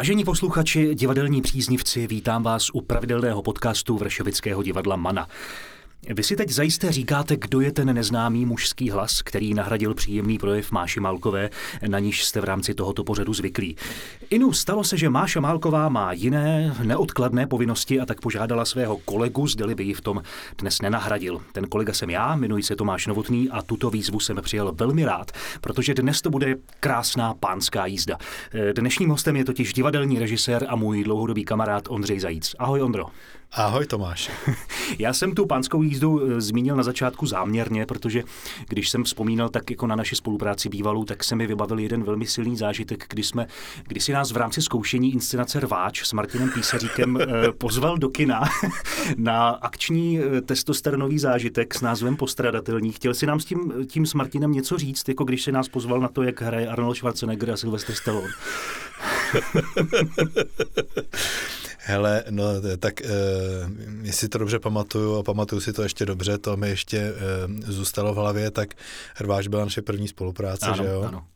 Vážení posluchači, divadelní příznivci, vítám vás u pravidelného podcastu Vršovického divadla Mana. Vy si teď zajisté říkáte, kdo je ten neznámý mužský hlas, který nahradil příjemný projev Máši Málkové, na níž jste v rámci tohoto pořadu zvyklí. Inu, stalo se, že Máša Málková má jiné, neodkladné povinnosti a tak požádala svého kolegu, zdali by ji v tom dnes nenahradil. Ten kolega jsem já, jmenuji se Tomáš Novotný a tuto výzvu jsem přijel velmi rád, protože dnes to bude krásná pánská jízda. Dnešním hostem je totiž divadelní režisér a můj dlouhodobý kamarád Ondřej Zajíc. Ahoj Ondro. Ahoj Tomáš. Já jsem tu pánskou jízdu eh, zmínil na začátku záměrně, protože když jsem vzpomínal tak jako na naši spolupráci bývalou, tak se mi vybavil jeden velmi silný zážitek, kdy jsme, kdy si nás v rámci zkoušení inscenace Rváč s Martinem Písaříkem eh, pozval do kina na akční eh, testosteronový zážitek s názvem Postradatelní. Chtěl si nám s tím, tím s Martinem něco říct, jako když se nás pozval na to, jak hraje Arnold Schwarzenegger a Sylvester Stallone. Hele, no tak e, jestli to dobře pamatuju a pamatuju si to ještě dobře, to mi ještě e, zůstalo v hlavě, tak Hrváš byla naše první spolupráce, ano, že jo? Ano.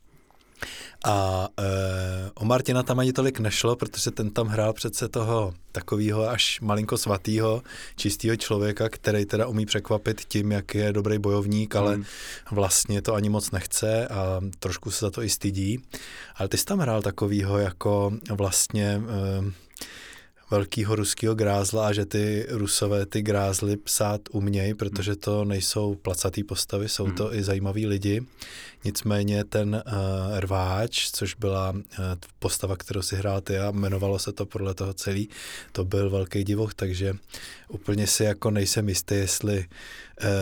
A e, o Martina tam ani tolik nešlo, protože ten tam hrál přece toho takového až malinko svatého, čistého člověka, který teda umí překvapit tím, jak je dobrý bojovník, ale mm. vlastně to ani moc nechce a trošku se za to i stydí. Ale ty jsi tam hrál takového jako vlastně... E, velkého ruského grázla a že ty rusové ty grázly psát umějí, protože to nejsou placatý postavy, jsou to hmm. i zajímaví lidi. Nicméně ten uh, rváč, což byla uh, postava, kterou si hrál ty a jmenovalo se to podle toho celý, to byl velký divoch, takže úplně si jako nejsem jistý, jestli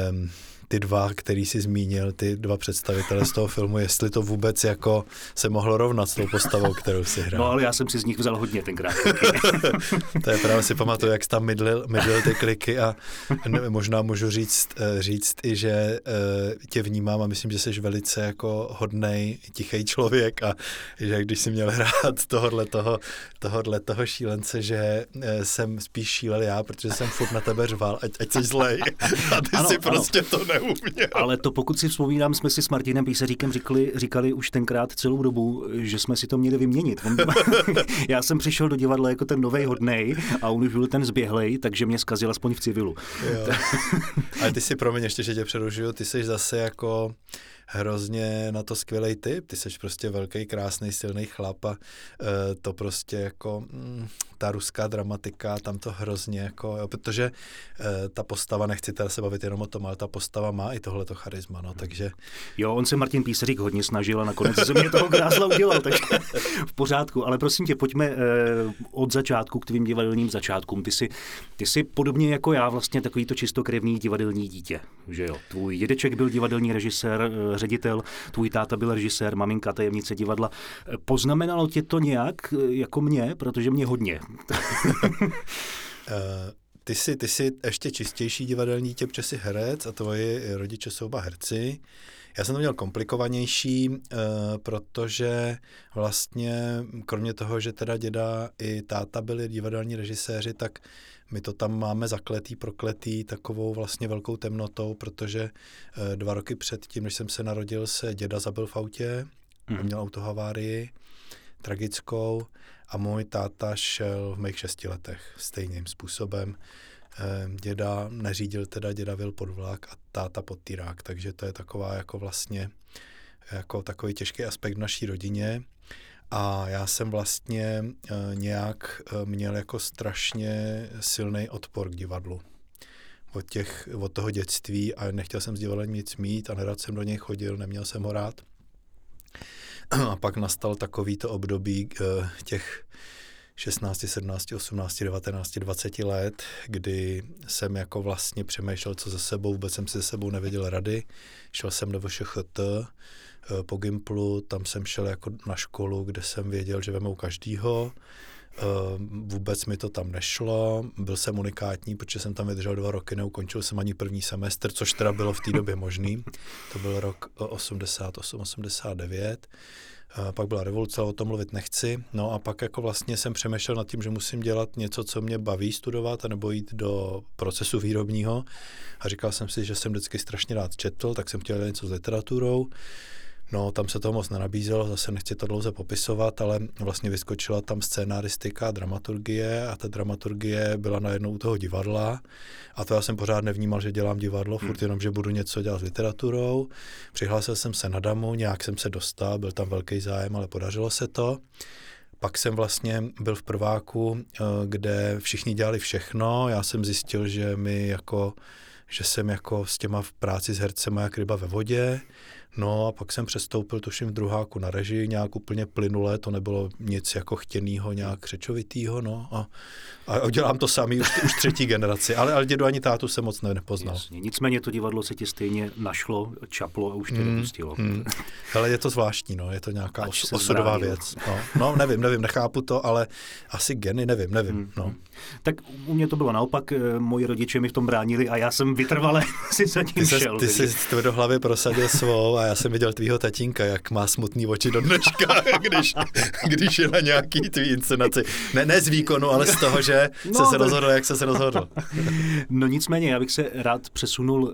um, ty dva, který si zmínil, ty dva představitele z toho filmu, jestli to vůbec jako se mohlo rovnat s tou postavou, kterou si hrál. No ale já jsem si z nich vzal hodně tenkrát. to je právě si pamatuju, jak jsi tam mydlil, mydlil ty kliky a ne, možná můžu říct, eh, říct i, že eh, tě vnímám a myslím, že jsi velice jako hodnej, tichý člověk a že když jsi měl hrát tohohle toho, tohohle toho šílence, že eh, jsem spíš šílel já, protože jsem furt na tebe řval, ať, ať jsi zlej a ty ano, si prostě ano. to ne neuměl. Ale to pokud si vzpomínám, jsme si s Martinem Písaříkem říkali, říkali už tenkrát celou dobu, že jsme si to měli vyměnit. Já jsem přišel do divadla jako ten nový hodnej a on už byl ten zběhlej, takže mě zkazil aspoň v civilu. Jo. Ale ty si, promiň, ještě, že tě přerušuju, ty jsi zase jako hrozně na to skvělý typ. Ty jsi prostě velký, krásný, silný chlap a uh, to prostě jako mm, ta ruská dramatika, tam to hrozně jako, jo, protože uh, ta postava, nechci teda se bavit jenom o tom, ale ta postava má i tohleto charisma, no, takže... Jo, on se Martin Písařík hodně snažil a nakonec se mě toho grázla udělal, takže v pořádku, ale prosím tě, pojďme uh, od začátku k tvým divadelním začátkům. Ty jsi, ty jsi podobně jako já vlastně takový to čistokrevný divadelní dítě, že jo? Tvůj dědeček byl divadelní režisér, ředitel, tvůj táta byl režisér, maminka tajemnice divadla. Poznamenalo tě to nějak jako mě, protože mě hodně. Eh, ty jsi, ty jsi ještě čistější divadelní dítě, protože jsi herec a tvoji rodiče jsou oba herci. Já jsem to měl komplikovanější, uh, protože vlastně kromě toho, že teda děda i táta byli divadelní režiséři, tak my to tam máme zakletý, prokletý takovou vlastně velkou temnotou, protože uh, dva roky před tím, než jsem se narodil, se děda zabil v autě, mm. měl autohavárii tragickou a můj táta šel v mých šesti letech stejným způsobem. Ehm, děda neřídil teda, děda byl pod vlak a táta pod tyrák, takže to je taková jako vlastně jako takový těžký aspekt v naší rodině. A já jsem vlastně e, nějak e, měl jako strašně silný odpor k divadlu. Od, těch, od toho dětství a nechtěl jsem s divadlem nic mít a nerad jsem do něj chodil, neměl jsem ho rád. A pak nastal takovýto období e, těch 16, 17, 18, 19, 20 let, kdy jsem jako vlastně přemýšlel, co ze sebou, vůbec jsem si ze sebou nevěděl rady. Šel jsem do VŠHT eh, po Gimplu, tam jsem šel jako na školu, kde jsem věděl, že vemou každýho. Eh, vůbec mi to tam nešlo, byl jsem unikátní, protože jsem tam vydržel dva roky, neukončil jsem ani první semestr, což teda bylo v té době možný. To byl rok 88-89 pak byla revoluce, o tom mluvit nechci. No a pak jako vlastně jsem přemýšlel nad tím, že musím dělat něco, co mě baví studovat, nebo jít do procesu výrobního. A říkal jsem si, že jsem vždycky strašně rád četl, tak jsem chtěl dělat něco s literaturou. No, tam se toho moc nenabízelo, zase nechci to dlouze popisovat, ale vlastně vyskočila tam scénaristika, dramaturgie a ta dramaturgie byla najednou u toho divadla a to já jsem pořád nevnímal, že dělám divadlo, furt hmm. jenom, že budu něco dělat s literaturou. Přihlásil jsem se na Damu, nějak jsem se dostal, byl tam velký zájem, ale podařilo se to. Pak jsem vlastně byl v prváku, eh, kde všichni dělali všechno. Já jsem zjistil, že mi jako že jsem jako s těma v práci s hercema jak ryba ve vodě. No a pak jsem přestoupil, tuším, v druháku na režii, nějak úplně plynulé, to nebylo nic jako chtěnýho, nějak křečovitýho, no a, a dělám to samý už, už třetí generaci, ale, ale dědu ani tátu jsem moc nepoznal. Jasně. Nicméně to divadlo se ti stejně našlo, čaplo a už tě mm, nepustilo. Mm. Ale je to zvláštní, no, je to nějaká os, osudová věc. No. no, nevím, nevím, nechápu to, ale asi geny, nevím, nevím, mm, no. Tak u mě to bylo naopak, eh, moji rodiče mi v tom bránili a já jsem vytrvale si za tím ty šel. Ty jsi do hlavy prosadil svou a já jsem viděl tvýho tatínka, jak má smutný oči do dneška, když, když je na nějaký tvý inscenaci. Ne, ne z výkonu, ale z toho, že no, se rozhodl, jak se se rozhodl. no nicméně, já bych se rád přesunul uh,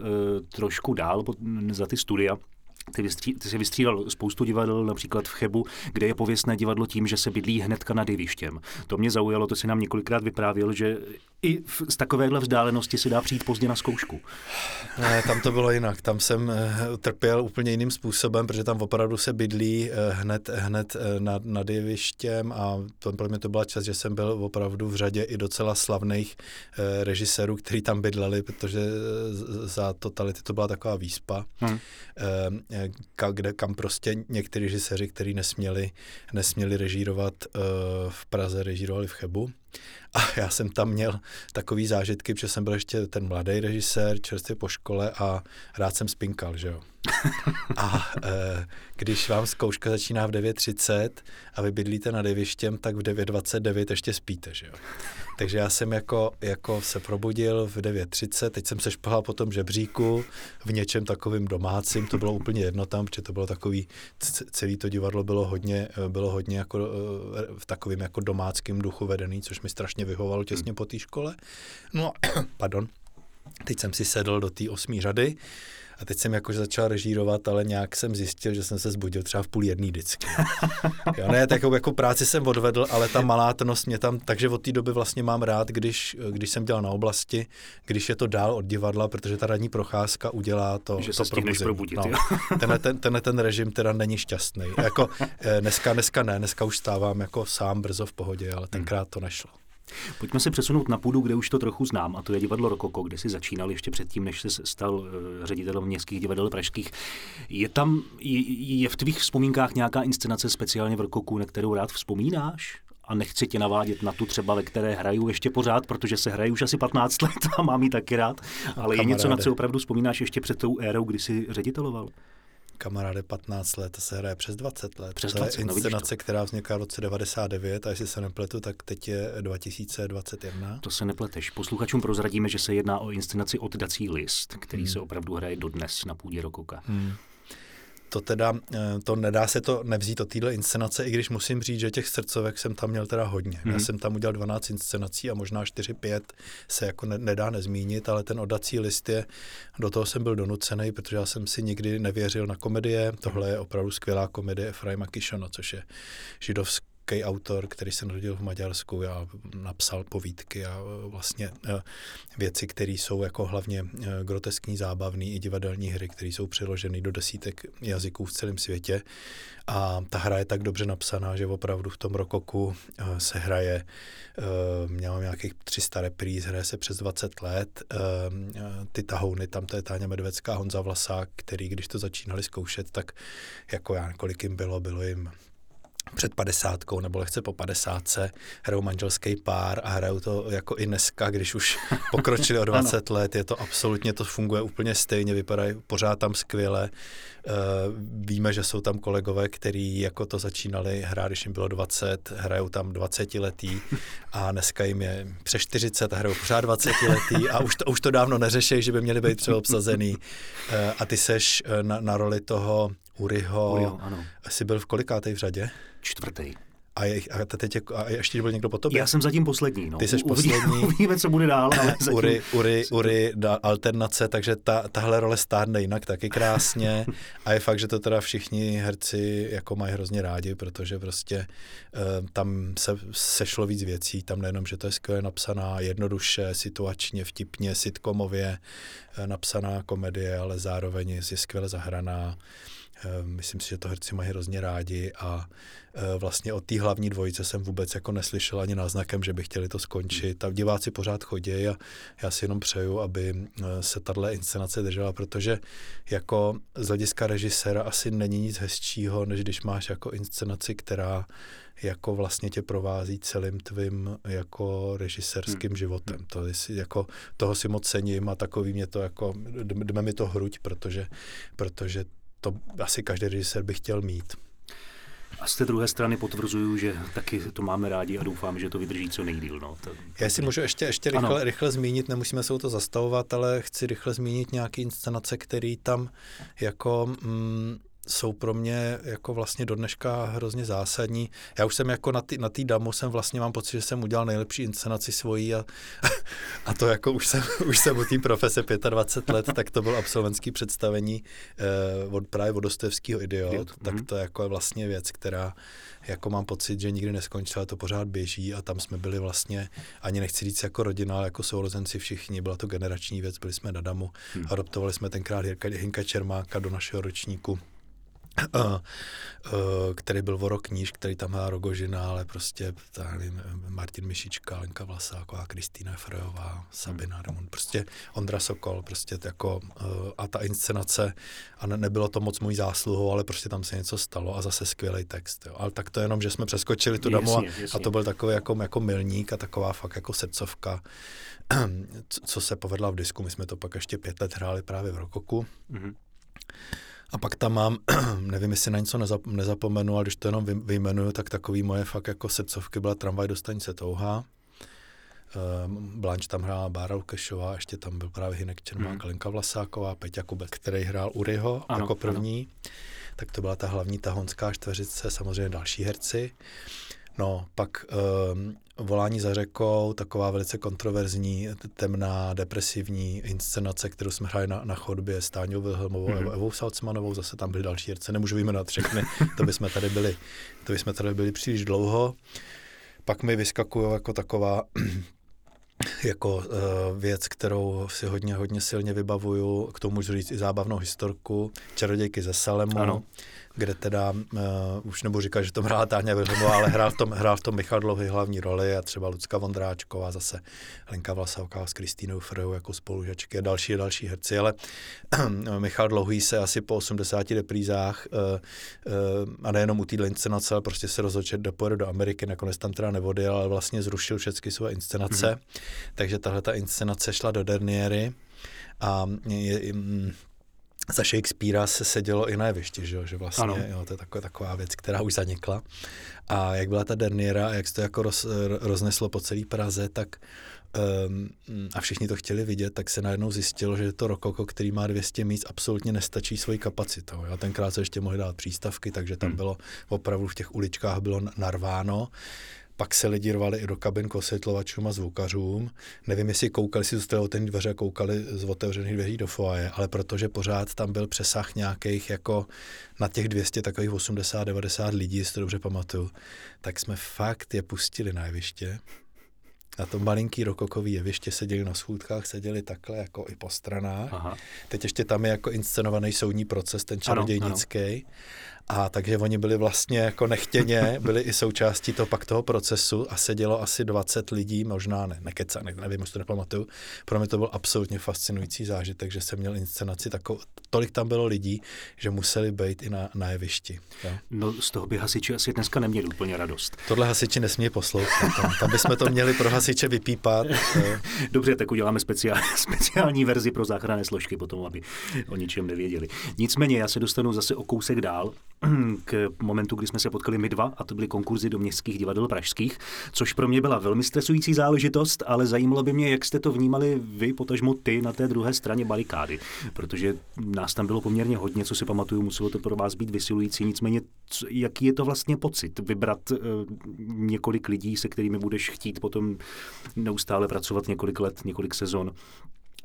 trošku dál za ty studia. Ty, vystří, ty jsi vystřídal spoustu divadel, například v Chebu, kde je pověstné divadlo tím, že se bydlí hnedka nad jevištěm. To mě zaujalo, to si nám několikrát vyprávěl, že i v, z takovéhle vzdálenosti se dá přijít pozdě na zkoušku. Ne, tam to bylo jinak. Tam jsem uh, trpěl úplně jiným způsobem, protože tam opravdu se bydlí uh, hned, hned uh, nad, nad jevištěm a to, pro mě to byla čas, že jsem byl opravdu v řadě i docela slavných uh, režisérů, kteří tam bydleli, protože za totality to byla taková výspa. Hmm. Ka, kde, kam prostě někteří režiséři, kteří nesměli, nesměli režírovat v Praze, režírovali v Chebu. A já jsem tam měl takový zážitky, protože jsem byl ještě ten mladý režisér, čerstvě po škole a rád jsem spinkal, že jo. A e, když vám zkouška začíná v 9.30 a vy bydlíte nad jevištěm, tak v 9.29 ještě spíte, že jo. Takže já jsem jako, jako se probudil v 9.30, teď jsem se špahal po tom žebříku v něčem takovým domácím, to bylo úplně jedno tam, protože to bylo takový, celý to divadlo bylo hodně, bylo hodně jako v takovým jako domáckým duchu vedený, což mi strašně vyhovalo těsně po té škole. No, pardon, teď jsem si sedl do té osmí řady a teď jsem jakože začal režírovat, ale nějak jsem zjistil, že jsem se zbudil třeba v půl jedný vždycky. jo, ne, tak jako práci jsem odvedl, ale ta malátnost mě tam, takže od té doby vlastně mám rád, když, když jsem dělal na oblasti, když je to dál od divadla, protože ta radní procházka udělá to, že to se probudit. No. tenhle, ten, tenhle ten režim teda není šťastný. Jako, eh, dneska, dneska ne, dneska už stávám jako sám brzo v pohodě, ale tenkrát to nešlo. Pojďme se přesunout na půdu, kde už to trochu znám, a to je divadlo Rokoko, kde si začínal ještě předtím, než se stal eh, ředitelem městských divadel pražských. Je tam, je, je v tvých vzpomínkách nějaká inscenace speciálně v Rokoku, na kterou rád vzpomínáš? a nechci tě navádět na tu třeba, ve které hraju ještě pořád, protože se hrají už asi 15 let a mám ji taky rád, ale je něco, na co opravdu vzpomínáš ještě před tou érou, kdy jsi řediteloval? Kamaráde 15 let, to se hraje přes 20 let. Přes 20, to je no inscenace, no která vznikla v roce 99 a jestli se nepletu, tak teď je 2021. To se nepleteš. Posluchačům prozradíme, že se jedná o inscenaci Oddací list, který hmm. se opravdu hraje dodnes na půdě Rokoka. Hmm to teda, eh, to nedá se to nevzít od téhle inscenace, i když musím říct, že těch srdcovek jsem tam měl teda hodně. Mm. Já mhm. jsem tam udělal 12 inscenací a možná 4-5 se jako ne, nedá nezmínit, ale ten odací list je, do toho jsem byl donucený, protože já jsem si nikdy nevěřil na komedie. Tohle je opravdu skvělá komedie Efraima Kishona, což je židovský český autor, který se narodil v Maďarsku a napsal povídky a e, vlastně e, věci, které jsou jako hlavně e, groteskní, zábavný i divadelní hry, které jsou přeloženy do desítek jazyků v celém světě. A ta hra je tak dobře napsaná, že opravdu v tom rokoku se hraje, měla nějakých 300 repríz, hraje se přes 20 let. Ty tahouny, tam to je Táňa Medvecká, Honza Vlasák, který když to začínali zkoušet, tak jako já, kolik jim bylo, bylo jim před padesátkou nebo lehce po padesátce hrajou manželský pár a hrajou to jako i dneska, když už pokročili o 20 let, je to absolutně, to funguje úplně stejně, vypadají pořád tam skvěle. Uh, víme, že jsou tam kolegové, kteří jako to začínali hrát, když jim bylo 20, hrajou tam 20 letý a dneska jim je přes 40 a hrajou pořád 20 letý a už to, už to dávno neřeší, že by měli být třeba obsazený. Uh, a ty seš uh, na, na roli toho Uriho. Uriho ano. Jsi byl v kolikátej v řadě? Čtvrtý. A, je, a, teď, a ještě byl někdo po tobě? Já jsem zatím poslední. No. Ty jsi poslední. Uvidíme, co bude dál. Ale zatím... Uri, Uri, Uri da, alternace, takže ta, tahle role stárne jinak taky krásně. a je fakt, že to teda všichni herci jako mají hrozně rádi, protože prostě uh, tam se sešlo víc věcí. Tam nejenom, že to je skvěle napsaná, jednoduše, situačně, vtipně, sitcomově uh, napsaná komedie, ale zároveň je skvěle zahraná. Eh, myslím si, že to herci mají hrozně rádi a eh, vlastně od té hlavní dvojice jsem vůbec jako neslyšel ani náznakem, že by chtěli to skončit. A diváci pořád chodí a já si jenom přeju, aby eh, se tahle inscenace držela, protože jako z hlediska režiséra asi není nic hezčího, než když máš jako inscenaci, která jako vlastně tě provází celým tvým jako režisérským hmm. životem. To je, jako, toho si moc cením a takový mě to jako, jdeme mi to hruď, protože, protože to asi každý režisér by chtěl mít. A z té druhé strany potvrzuju, že taky to máme rádi a doufám, že to vydrží co nejdíl. No. To, Já si můžu ještě, ještě rychle, rychle zmínit, nemusíme se o to zastavovat, ale chci rychle zmínit nějaké inscenace, které tam jako mm, jsou pro mě jako vlastně do dneška hrozně zásadní. Já už jsem jako na té na damu jsem vlastně mám pocit, že jsem udělal nejlepší inscenaci svojí a, a to jako už jsem, už jsem u té profese 25 let, tak to bylo absolventský představení eh, od právě od Dostojevského idiot, idiot. tak mhm. to jako je vlastně věc, která jako mám pocit, že nikdy neskončila, to pořád běží a tam jsme byli vlastně, ani nechci říct jako rodina, ale jako sourozenci všichni, byla to generační věc, byli jsme na damu, hmm. adoptovali jsme tenkrát Hinka Čermáka do našeho ročníku který byl o rok níž, který tam má Rogožina, ale prostě tady Martin Mišička, Lenka Vlasáková, Kristýna Frejová, Sabina Ramon, prostě Ondra Sokol, prostě jako a ta inscenace, a ne, nebylo to moc můj zásluhou, ale prostě tam se něco stalo a zase skvělý text. Jo. Ale tak to jenom, že jsme přeskočili tu damu a, a to byl takový jako, jako milník a taková fakt jako srdcovka, co se povedla v disku. My jsme to pak ještě pět let hráli právě v Rokoku. Mm-hmm. A pak tam mám, nevím, jestli na něco nezap, nezapomenu, ale když to jenom vyjmenuju, tak takový moje fakt jako srdcovky byla tramvaj do stanice Touha. Um, Blanč tam hrála Bára Lukešová, ještě tam byl právě Hinek Čermák, hmm. Lenka Vlasáková, Peťa Kubek, který hrál Uriho ano, jako první. Ano. Tak to byla ta hlavní tahonská čtveřice, samozřejmě další herci. No, pak um, Volání za řekou, taková velice kontroverzní, temná, depresivní inscenace, kterou jsme hráli na, na chodbě s Táňou Wilhelmovou mm-hmm. Evou, Evou Salcmanovou, zase tam byly další herce, nemůžu vyjmenovat všechny, to bychom tady byli, to bychom tady byli příliš dlouho. Pak mi vyskakují jako taková jako uh, věc, kterou si hodně, hodně silně vybavuju, k tomu můžu říct i zábavnou historku, Čarodějky ze Salemu, ano kde teda, uh, už nebudu říkat, že to hrála Táňa Vilhelmová, ale hrál v, tom, hrál v tom Michal Dlouhý hlavní roli a třeba Lucka Vondráčková, zase Lenka Vlasovká s Kristýnou Frejou jako spolužačky a další další herci, ale Michal Dlouhý se asi po 80 reprízách uh, uh, a nejenom u téhle inscenace, ale prostě se rozhodl, že dopojede do Ameriky, nakonec tam teda nevodil, ale vlastně zrušil všechny své inscenace, mm-hmm. takže tahle ta inscenace šla do Derniery a je, je, za Shakespearea se sedělo i na jevišti, že, že vlastně ano. jo, to je taková, taková věc, která už zanikla. A jak byla ta Derniera a jak se to jako roz, rozneslo po celé Praze, tak um, a všichni to chtěli vidět, tak se najednou zjistilo, že to rokoko, který má 200 míst, absolutně nestačí svojí kapacitou. Jo. Tenkrát se ještě mohli dát přístavky, takže tam hmm. bylo opravdu v těch uličkách bylo narváno. Pak se lidi rvali i do kabin k osvětlovačům a zvukařům. Nevím, jestli koukali, si zůstali ten dveře, koukali z otevřených dveří do foaje, ale protože pořád tam byl přesah nějakých jako na těch 200 takových 80-90 lidí, jestli to dobře pamatuju, tak jsme fakt je pustili na jeviště. Na tom malinký rokokový jeviště seděli na schůdkách, seděli takhle jako i po stranách. Aha. Teď ještě tam je jako inscenovaný soudní proces, ten čarodějnický. Ano, ano. A takže oni byli vlastně jako nechtěně, byli i součástí toho pak toho procesu a sedělo asi 20 lidí, možná ne, nekeca, ne, nevím, už to nepamatuju. Pro mě to byl absolutně fascinující zážitek, že jsem měl inscenaci takovou, tolik tam bylo lidí, že museli být i na, na jevišti. Jo? No z toho by hasiči asi dneska neměli úplně radost. Tohle hasiči nesmí poslouchat, tam, tam bychom to měli pro hasiče vypípat. Dobře, tak uděláme speciál, speciální verzi pro záchranné složky potom, aby o ničem nevěděli. Nicméně já se dostanu zase o kousek dál k momentu, kdy jsme se potkali my dva, a to byly konkurzy do městských divadel pražských, což pro mě byla velmi stresující záležitost, ale zajímalo by mě, jak jste to vnímali vy, potažmo ty na té druhé straně barikády, protože nás tam bylo poměrně hodně, co si pamatuju, muselo to pro vás být vysilující, nicméně jaký je to vlastně pocit, vybrat uh, několik lidí, se kterými budeš chtít potom neustále pracovat několik let, několik sezon.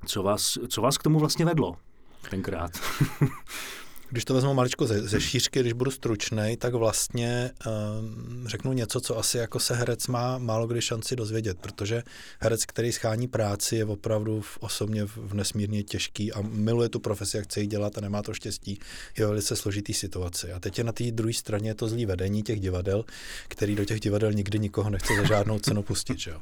Co vás, co vás k tomu vlastně vedlo tenkrát? Když to vezmu maličko ze, ze šířky, když budu stručný, tak vlastně um, řeknu něco, co asi jako se herec má málo kdy šanci dozvědět, protože herec, který schání práci, je opravdu v, osobně v, nesmírně těžký a miluje tu profesi, jak chce ji dělat a nemá to štěstí, je velice složitý situaci. A teď je na té druhé straně to zlý vedení těch divadel, který do těch divadel nikdy nikoho nechce za žádnou cenu pustit. Že jo?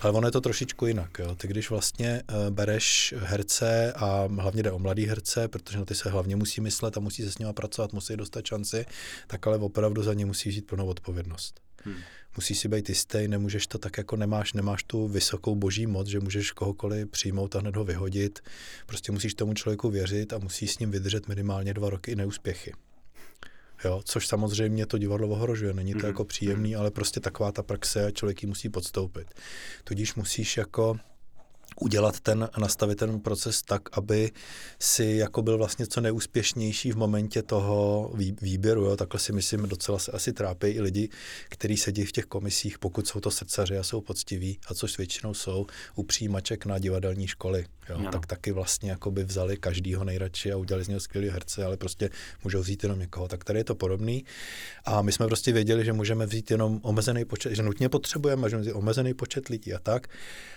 Ale ono je to trošičku jinak. Jo? Ty když vlastně uh, bereš herce a hlavně jde o mladý herce, protože na ty se hlavně musí myslet a musí se s nimi pracovat, musí dostat šanci, tak ale opravdu za ně musí vzít plnou odpovědnost. Hmm. Musíš si být jistý, nemůžeš to tak jako nemáš, nemáš tu vysokou boží moc, že můžeš kohokoliv přijmout a hned ho vyhodit. Prostě musíš tomu člověku věřit a musíš s ním vydržet minimálně dva roky i neúspěchy. Jo, což samozřejmě to divadlo ohrožuje. Není to mm-hmm. jako příjemný, ale prostě taková ta praxe a člověk ji musí podstoupit. Tudíž musíš jako udělat ten, nastavit ten proces tak, aby si jako byl vlastně co neúspěšnější v momentě toho výběru. Jo? Takhle si myslím, docela se asi trápí i lidi, kteří sedí v těch komisích, pokud jsou to srdcaři a jsou poctiví, a což většinou jsou u přijímaček na divadelní školy. Jo? No. Tak taky vlastně jako by vzali každýho nejradši a udělali z něho skvělý herce, ale prostě můžou vzít jenom někoho. Tak tady je to podobný. A my jsme prostě věděli, že můžeme vzít jenom omezený počet, že nutně potřebujeme, že omezený počet lidí a tak.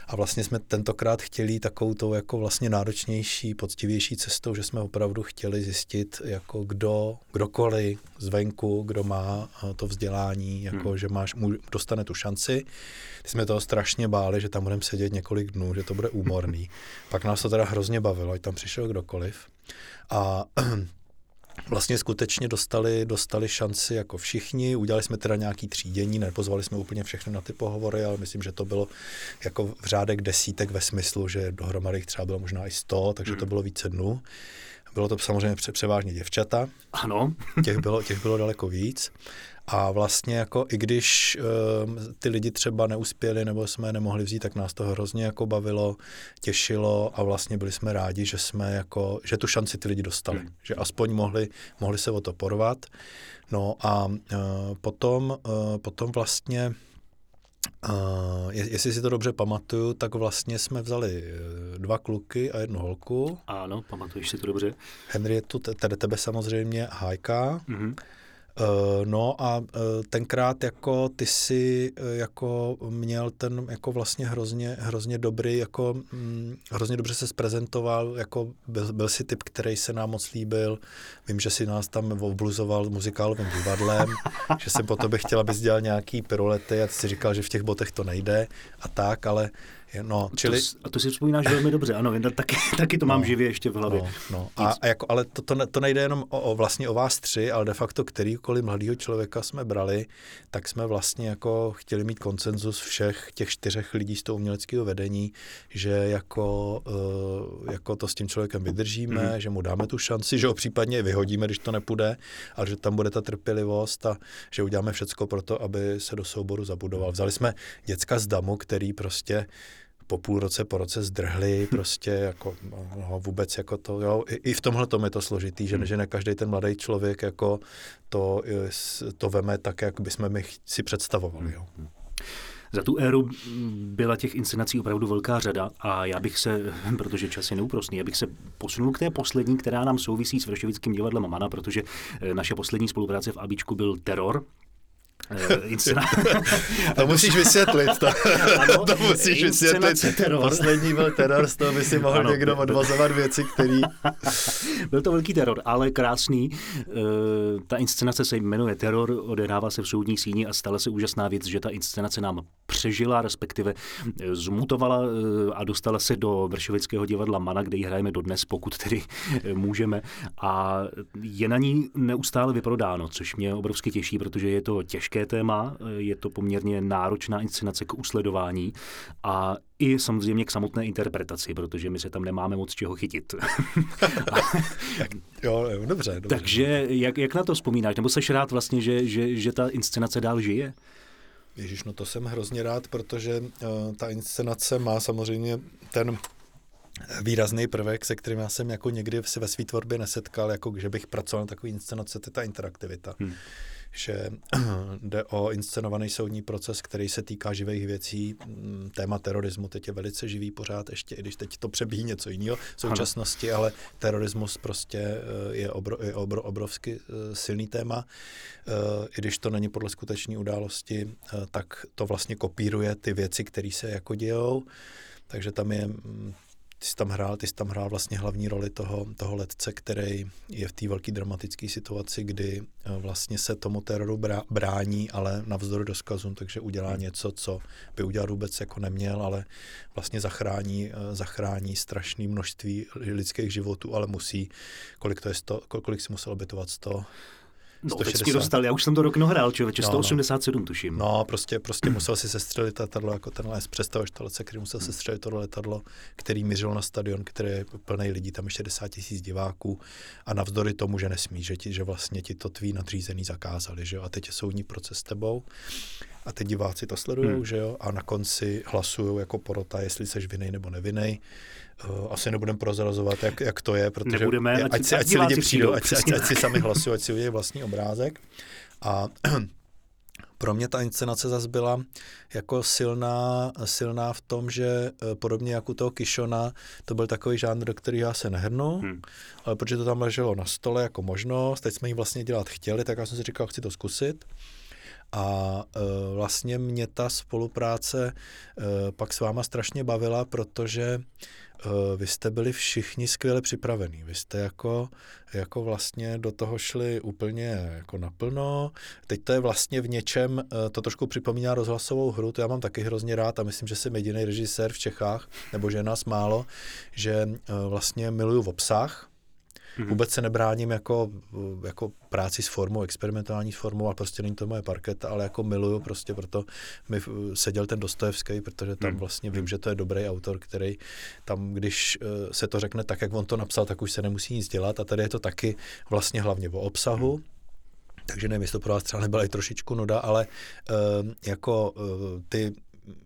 A vlastně jsme tentokrát chtěli takovou tou jako vlastně náročnější, poctivější cestou, že jsme opravdu chtěli zjistit, jako kdo, kdokoliv zvenku, kdo má eh, to vzdělání, jako hmm. že máš, dostane tu šanci. Ty jsme toho strašně báli, že tam budeme sedět několik dnů, že to bude úmorný. Pak nás to teda hrozně bavilo, ať tam přišel kdokoliv. A vlastně skutečně dostali, dostali šanci jako všichni. Udělali jsme teda nějaký třídění, nepozvali jsme úplně všechny na ty pohovory, ale myslím, že to bylo jako v řádek desítek ve smyslu, že dohromady jich třeba bylo možná i sto, takže to hmm. bylo více dnů. Bylo to samozřejmě převážně děvčata. Ano. těch, bylo, těch bylo daleko víc. A vlastně jako i když uh, ty lidi třeba neuspěli nebo jsme je nemohli vzít, tak nás to hrozně jako bavilo, těšilo a vlastně byli jsme rádi, že jsme jako, že tu šanci ty lidi dostali, hmm. že aspoň mohli, mohli se o to porvat. No a uh, potom, uh, potom vlastně Uh, jestli si to dobře pamatuju, tak vlastně jsme vzali dva kluky a jednu holku. Ano, pamatuješ si to dobře. Henrietu, tedy tebe samozřejmě, Hajka. Mm-hmm. Uh, no a uh, tenkrát jako ty si uh, jako měl ten jako vlastně hrozně, hrozně dobrý, jako hm, hrozně dobře se zprezentoval, jako byl, byl si typ, který se nám moc líbil. Vím, že si nás tam obluzoval muzikálovým divadlem, že jsem po tobě chtěl, abys dělal nějaký pirulety a ty si říkal, že v těch botech to nejde a tak, ale No, čili... to, a to si vzpomínáš velmi dobře, ano, taky, taky to mám no, živě ještě v hlavě. No, no. A, a jako, ale to, to, to nejde jenom o, o, vlastně o vás tři, ale de facto kterýkoliv mladého člověka jsme brali, tak jsme vlastně jako chtěli mít koncenzus všech těch čtyřech lidí z toho uměleckého vedení, že jako, uh, jako to s tím člověkem vydržíme, mm-hmm. že mu dáme tu šanci, že ho případně vyhodíme, když to nepůjde, ale že tam bude ta trpělivost a že uděláme všecko pro to, aby se do souboru zabudoval. Vzali jsme děcka z Damu, který prostě po půl roce, po roce zdrhli, prostě jako no, vůbec jako to, jo, i, i v tomhle tom je to složitý, že, hmm. že ne každý ten mladý člověk jako to, to veme tak, jak bychom my si představovali, jo. Hmm. Za tu éru byla těch inscenací opravdu velká řada a já bych se, protože čas je neúprostný, já bych se posunul k té poslední, která nám souvisí s Vršovickým divadlem Mana, protože eh, naše poslední spolupráce v Abičku byl Teror, Eh, to musíš vysvětlit. To, ano, to musíš vysvětlit. Teror. Poslední byl teror, z toho by si mohl ano. někdo odvozovat věci, který... byl to velký teror, ale krásný. Eh, ta inscenace se jmenuje Teror, odehrává se v soudní síni a stala se úžasná věc, že ta inscenace nám přežila, respektive eh, zmutovala a dostala se do Vršovického divadla Mana, kde ji hrajeme dodnes, pokud tedy můžeme. A je na ní neustále vyprodáno, což mě obrovsky těší, protože je to těžké těžké téma, je to poměrně náročná inscenace k usledování a i samozřejmě k samotné interpretaci, protože my se tam nemáme moc čeho chytit. jo, jo, dobře, dobře. Takže jak, jak na to vzpomínáš? Nebo seš rád vlastně, že, že, že ta inscenace dál žije? Ježíš, no to jsem hrozně rád, protože uh, ta inscenace má samozřejmě ten výrazný prvek, se kterým já jsem jako někdy si ve své tvorbě nesetkal, jako že bych pracoval na takové inscenace, to je ta interaktivita. Hmm. Že jde o inscenovaný soudní proces, který se týká živých věcí. Mm, téma terorismu teď je velice živý pořád, ještě i když teď to přebíjí něco jiného v současnosti, ano. ale terorismus prostě eh, je, obro, je obro, obrovsky eh, silný téma. Eh, I když to není podle skutečné události, tak to vlastně kopíruje ty věci, které se jako dějou. Takže tam je mm, ty jsi tam hrál, ty jsi tam hrál vlastně hlavní roli toho, toho letce, který je v té velké dramatické situaci, kdy eh, vlastně se tomu teroru brání, ale navzdory rozkazům, takže udělá hmm. něco, co by udělat vůbec jako neměl, ale vlastně zachrání, eh, zachrání strašné množství lidských životů, ale musí, kolik to je, sto, kolik si musel obětovat, 100, No, 160. teď dostal, já už jsem to rok hrál, člověče, no, 187 no. tuším. No, prostě, prostě musel si sestřelit letadlo, jako tenhle, představuješ to letce, který musel sestřelit to letadlo, který mířil na stadion, který je plný lidí, tam je 60 tisíc diváků a navzdory tomu, že nesmí, že, ti, že vlastně ti to tví nadřízený zakázali, že jo, a teď je soudní proces s tebou a teď diváci to sledují, hmm. že jo, a na konci hlasují jako porota, jestli jsi vinný nebo nevinný. Uh, asi nebudeme prozrazovat, jak, jak to je, protože Nebudeme, ať, ať, si, ať si lidi přijdou, ať, ať, ať si sami hlasují, ať si udělají vlastní obrázek. A pro mě ta inscenace zase byla jako silná, silná v tom, že eh, podobně jako u toho Kishona, to byl takový žánr, do kterého já se nehrnu, hmm. ale protože to tam leželo na stole jako možnost, teď jsme ji vlastně dělat chtěli, tak já jsem si říkal, chci to zkusit. A e, vlastně mě ta spolupráce e, pak s váma strašně bavila, protože e, vy jste byli všichni skvěle připravení. Vy jste jako, jako vlastně do toho šli úplně jako naplno. Teď to je vlastně v něčem, e, to trošku připomíná rozhlasovou hru, to já mám taky hrozně rád a myslím, že jsem jediný režisér v Čechách, nebo že je nás málo, že e, vlastně miluju v obsah, Mm-hmm. Vůbec se nebráním jako, jako práci s formou, experimentální s formou, a prostě není to moje parketa, ale jako miluju prostě, proto mi seděl ten Dostojevský, protože tam mhm. vlastně vím, že to je dobrý autor, který tam, když eh, se to řekne tak, jak on to napsal, tak už se nemusí nic dělat a tady je to taky vlastně hlavně o obsahu, mm. Takže nevím, jestli to pro vás třeba nebyla i trošičku nuda, ale uh, jako uh, ty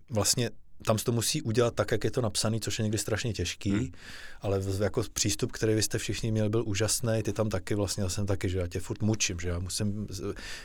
vlastně tam se to musí udělat tak, jak je to napsané, což je někdy strašně těžký, hmm. Ale jako přístup, který vy jste všichni měli, byl úžasný. Ty tam taky vlastně, já jsem taky, že já tě furt mučím, že já musím,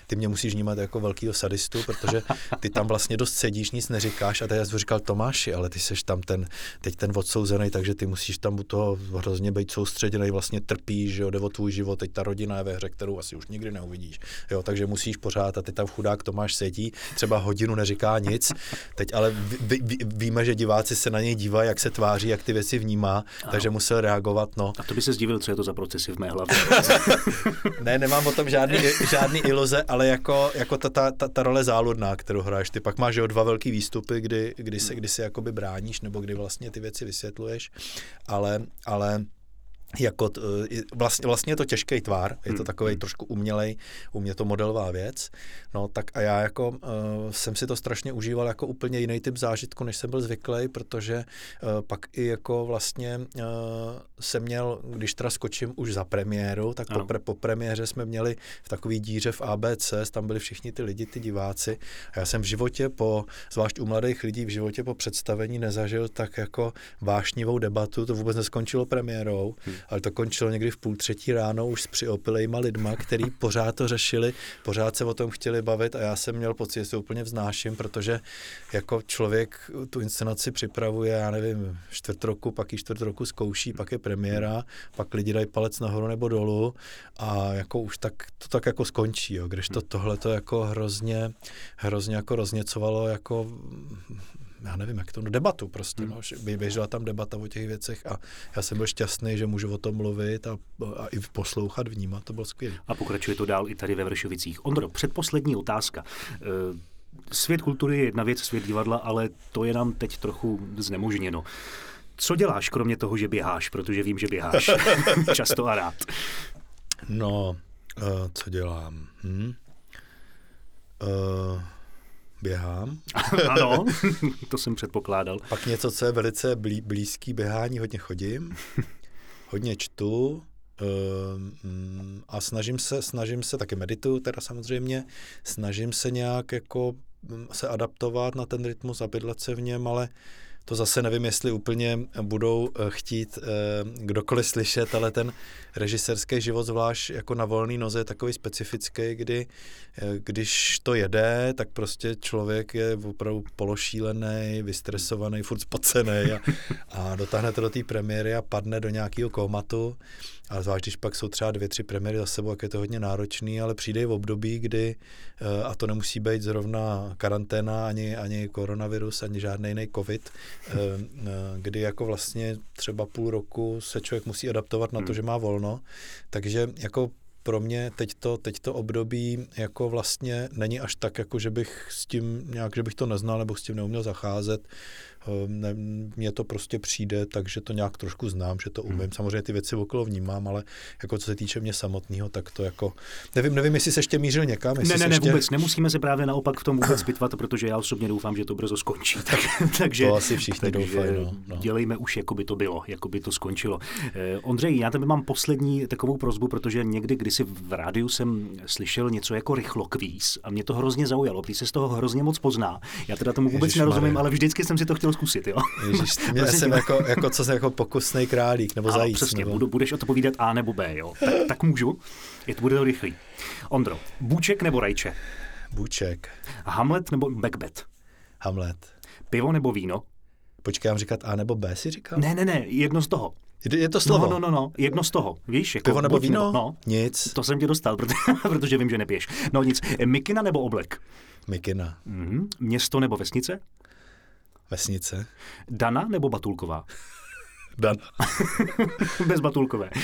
ty mě musíš vnímat jako velkýho sadistu, protože ty tam vlastně dost sedíš, nic neříkáš a teď já jsem říkal Tomáši, ale ty seš tam ten, teď ten odsouzený, takže ty musíš tam u toho hrozně být soustředěný, vlastně trpíš, že jo, jde o tvůj život, teď ta rodina je ve hře, kterou asi už nikdy neuvidíš, jo, takže musíš pořád a ty tam chudák Tomáš sedí, třeba hodinu neříká nic, teď ale vy, vy, víme, že diváci se na něj dívají, jak se tváří, jak ty věci vnímá, ano. Takže musel reagovat. No. A to by se zdivil, co je to za procesy v mé hlavě. ne, nemám o tom žádný, žádný iluze, ale jako, jako ta, ta, ta, ta, role záludná, kterou hraješ. Ty pak máš jo, dva velký výstupy, kdy, kdy se, kdy se jakoby bráníš, nebo kdy vlastně ty věci vysvětluješ, ale, ale jako t, vlastně, vlastně je to těžký tvár, je to hmm. takový hmm. trošku umělej, umě to modelová věc, no tak a já jako uh, jsem si to strašně užíval jako úplně jiný typ zážitku, než jsem byl zvyklý, protože uh, pak i jako vlastně uh, jsem měl, když teda skočím už za premiéru, tak po, pre, po premiéře jsme měli v takový díře v ABC, tam byli všichni ty lidi, ty diváci a já jsem v životě po, zvlášť u mladých lidí, v životě po představení nezažil tak jako vášnivou debatu, to vůbec neskončilo premiérou, hmm ale to končilo někdy v půl třetí ráno už s přiopilejma lidma, který pořád to řešili, pořád se o tom chtěli bavit a já jsem měl pocit, že se úplně vznáším, protože jako člověk tu inscenaci připravuje, já nevím, čtvrt roku, pak i čtvrt roku zkouší, pak je premiéra, pak lidi dají palec nahoru nebo dolů a jako už tak, to tak jako skončí, jo, když to tohle to jako hrozně, hrozně jako rozněcovalo jako já nevím, jak to, no debatu prostě, hmm. no, běžela tam debata o těch věcech a já jsem byl šťastný, že můžu o tom mluvit a, a i poslouchat, vnímat, to bylo skvělé. A pokračuje to dál i tady ve Vršovicích. Ondro, předposlední otázka. E, svět kultury je jedna věc, svět divadla, ale to je nám teď trochu znemožněno. Co děláš, kromě toho, že běháš, protože vím, že běháš často a rád? No, uh, co dělám? Hm? Uh, běhám. ano, to jsem předpokládal. Pak něco, co je velice blí, blízký běhání, hodně chodím, hodně čtu, Um, a snažím se, snažím se, taky medituju teda samozřejmě, snažím se nějak jako se adaptovat na ten rytmus a bydlet se v něm, ale to zase nevím, jestli úplně budou eh, chtít eh, kdokoliv slyšet, ale ten režisérský život, zvlášť jako na volný noze, je takový specifický, kdy eh, když to jede, tak prostě člověk je opravdu pološílený, vystresovaný, furt spocený a, a dotáhne to do té premiéry a padne do nějakého komatu a zvlášť, když pak jsou třeba dvě, tři premiéry za sebou, jak je to hodně náročný, ale přijde v období, kdy, eh, a to nemusí být zrovna karanténa, ani, ani koronavirus, ani žádný jiný covid, eh, eh, kdy jako vlastně třeba půl roku se člověk musí adaptovat na to, hmm. že má volno, takže jako pro mě teď to, teď to období jako vlastně není až tak, jako že bych s tím nějak, že bych to neznal nebo s tím neuměl zacházet. Ehm, ne, mně to prostě přijde, takže to nějak trošku znám, že to umím. Hmm. Samozřejmě ty věci okolo vnímám, ale jako co se týče mě samotného, tak to jako, nevím, nevím, jestli se ještě mířil někam. Ne, ne, ne, ještě... vůbec, nemusíme se právě naopak v tom vůbec pitvat, protože já osobně doufám, že to brzo skončí. Tak, takže, to asi všichni takže doufají. No, no. Dělejme už, jako by to bylo, jako by to skončilo. Eh, Ondřej, já tebe mám poslední takovou prozbu, protože někdy kdysi v rádiu jsem slyšel něco jako rychlokvíz a mě to hrozně zaujalo. Ty se z toho hrozně moc pozná. Já teda tomu vůbec Ježiš nerozumím, ale vždycky jsem si to chtěl chtěl zkusit, jo. Ježiš, mě jsem jako, jako, co jsem jako pokusný králík, nebo zajíc. Přesně, nebo... Budu, budeš odpovídat A nebo B, jo. Tak, tak můžu, je to bude to rychlý. Ondro, Bůček nebo Rajče? Bůček. Hamlet nebo Macbeth? Hamlet. Pivo nebo víno? Počkej, mám říkat A nebo B, si říkal? Ne, ne, ne, jedno z toho. Je to slovo? No, no, no, no, jedno z toho, víš? Jako Pivo nebo víno? Nebo, no. Nic. To jsem tě dostal, protože, protože vím, že nepiješ. No nic, Mikina nebo Oblek? Mikina. Mm-hmm. Město nebo vesnice? Vesnice. Dana nebo Batulková? Dana. Bez Batulkové.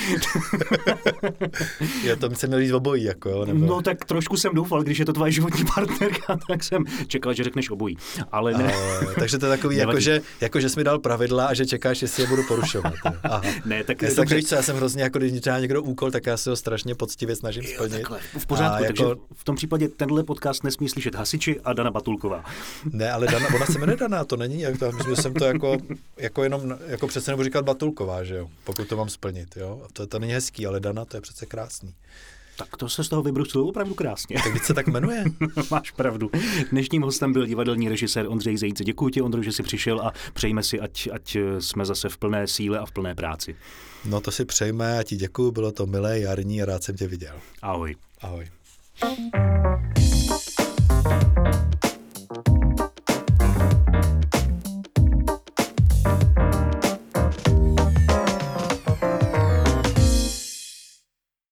Já to jsem měl říct obojí, jako jo? Nebo... No tak trošku jsem doufal, když je to tvoje životní partnerka, tak jsem čekal, že řekneš obojí. Ale ne. A, takže to je takový, jako že, jako že jsi mi dal pravidla a že čekáš, jestli je budu porušovat. Aha. Ne, tak, já, tak víš, já jsem hrozně, jako když dělá někdo úkol, tak já se ho strašně poctivě snažím jo, splnit. Takhle, v pořádku, a takže jako... v tom případě tenhle podcast nesmí slyšet hasiči a Dana Batulková. Ne, ale Dana, ona se jmenuje Dana, to není, jak to, myslím, že jsem to jako, jako jenom, jako přece nebo říkat Batulková, že jo, pokud to mám splnit, jo. To, to není hezký, ale Dana, to je přece krásný. Tak to se z toho vybruslilo opravdu krásně. Tak se tak jmenuje. Máš pravdu. Dnešním hostem byl divadelní režisér Ondřej Zejce. Děkuji ti, Ondro, že jsi přišel a přejme si, ať, ať jsme zase v plné síle a v plné práci. No to si přejme a ti děkuji, bylo to milé, jarní a rád jsem tě viděl. Ahoj. Ahoj.